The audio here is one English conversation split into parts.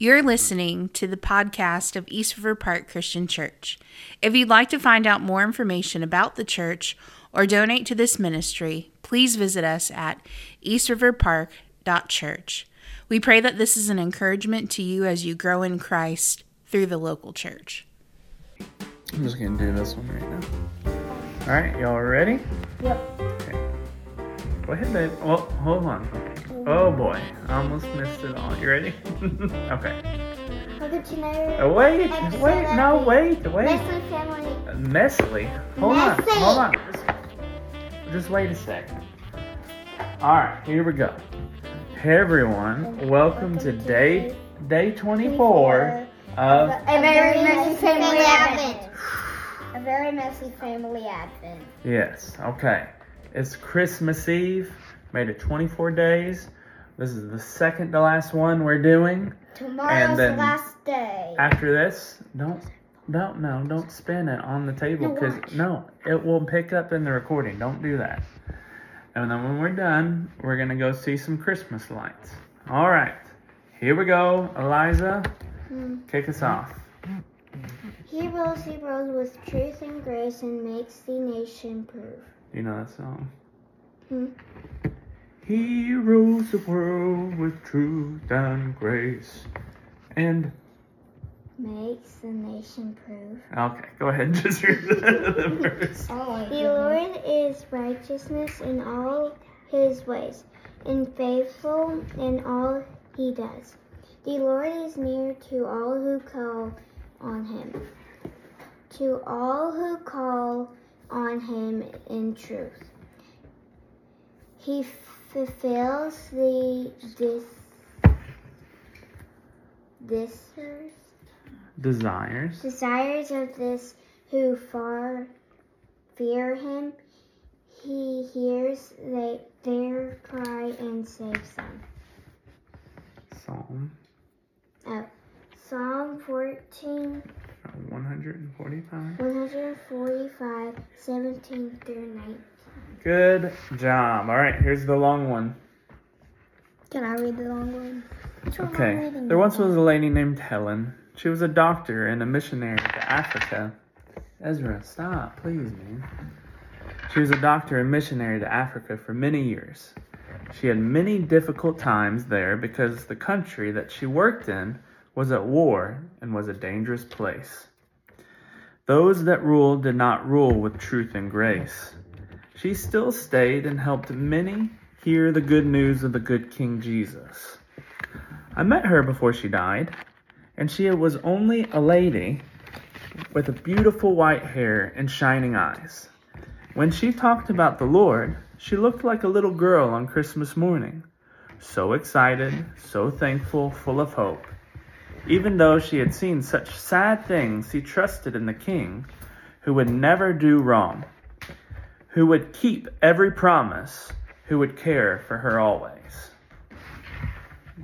You're listening to the podcast of East River Park Christian Church. If you'd like to find out more information about the church or donate to this ministry, please visit us at eastriverpark.church. We pray that this is an encouragement to you as you grow in Christ through the local church. I'm just gonna do this one right now. All right, y'all ready? Yep. Okay. Go ahead, babe. Well, hold on. Oh boy, I almost missed it all. You ready? okay. How did you? Uh, wait, wait, no, wait, wait. Nestle family. Nestle. Hold on, hold on. Just, just wait a second. All right, here we go. Hey everyone, welcome to day day 24 of A very messy family advent. A very messy family advent. Yes, okay. It's Christmas Eve, made it 24 days. This is the second to last one we're doing. Tomorrow's then- the last day. After this, don't don't no, don't spin it on the table because watch. no, it will pick up in the recording. Don't do that. And then when we're done, we're gonna go see some Christmas lights. All right, here we go, Eliza. Hmm. Kick us off. He rules, he rules with truth and grace and makes the nation prove. Do you know that song? Hmm. He rules the world with truth and grace. And Makes the nation prove. okay, go ahead and just read the, the verse. The Lord is righteousness in all his ways, and faithful in all he does. The Lord is near to all who call on him, to all who call on him in truth. He fulfills the dis, disers, Desires. desires of this who far fear him. He hears they, their cry and saves them. Psalm Oh, Psalm 14, 145. 145, 17 through 19. Good job. All right, here's the long one. Can I read the long one? Which one am I Okay. There once was a lady named Helen. She was a doctor and a missionary to Africa. Ezra, stop, please, man. She was a doctor and missionary to Africa for many years. She had many difficult times there because the country that she worked in was at war and was a dangerous place. Those that ruled did not rule with truth and grace. She still stayed and helped many hear the good news of the good King Jesus. I met her before she died, and she was only a lady with a beautiful white hair and shining eyes. When she talked about the Lord, she looked like a little girl on Christmas morning, so excited, so thankful, full of hope. Even though she had seen such sad things, she trusted in the King who would never do wrong, who would keep every promise, who would care for her always.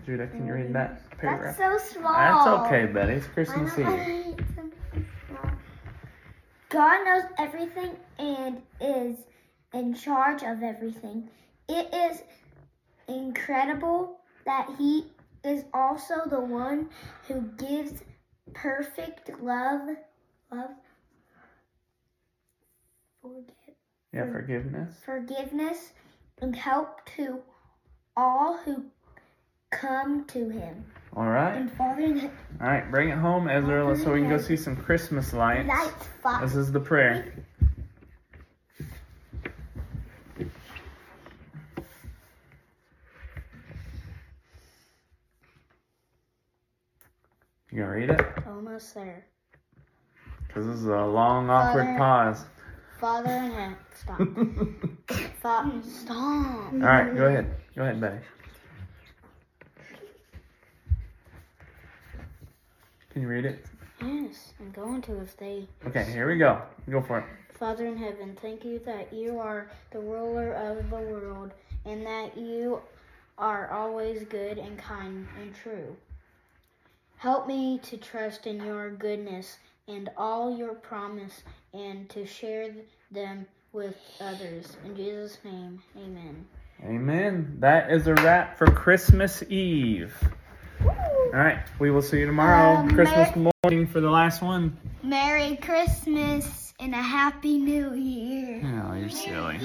Judah, can you read that paragraph? That's so small. That's okay, Betty. It's Christmas Eve. but it's small. God knows everything and is in charge of everything. It is incredible that He is also the one who gives perfect love, love, forgive, Yeah, forgiveness. forgiveness, and help to all who come to Him. All right. And Father, All right, bring it home, Ezra, so we can go see some Christmas lights. lights. This is the prayer. You gonna read it? Almost there. Because this is a long, awkward Father. pause. Father in heaven. Stop. Fa- stop. All right, go ahead. Go ahead, Betty. Can you read it? Yes, I'm going to if they. Okay, here we go. Go for it. Father in heaven, thank you that you are the ruler of the world and that you are always good and kind and true. Help me to trust in your goodness and all your promise and to share them with others. In Jesus' name, amen. Amen. That is a wrap for Christmas Eve. All right, we will see you tomorrow, Um, Christmas morning, for the last one. Merry Christmas and a Happy New Year. Oh, you're silly.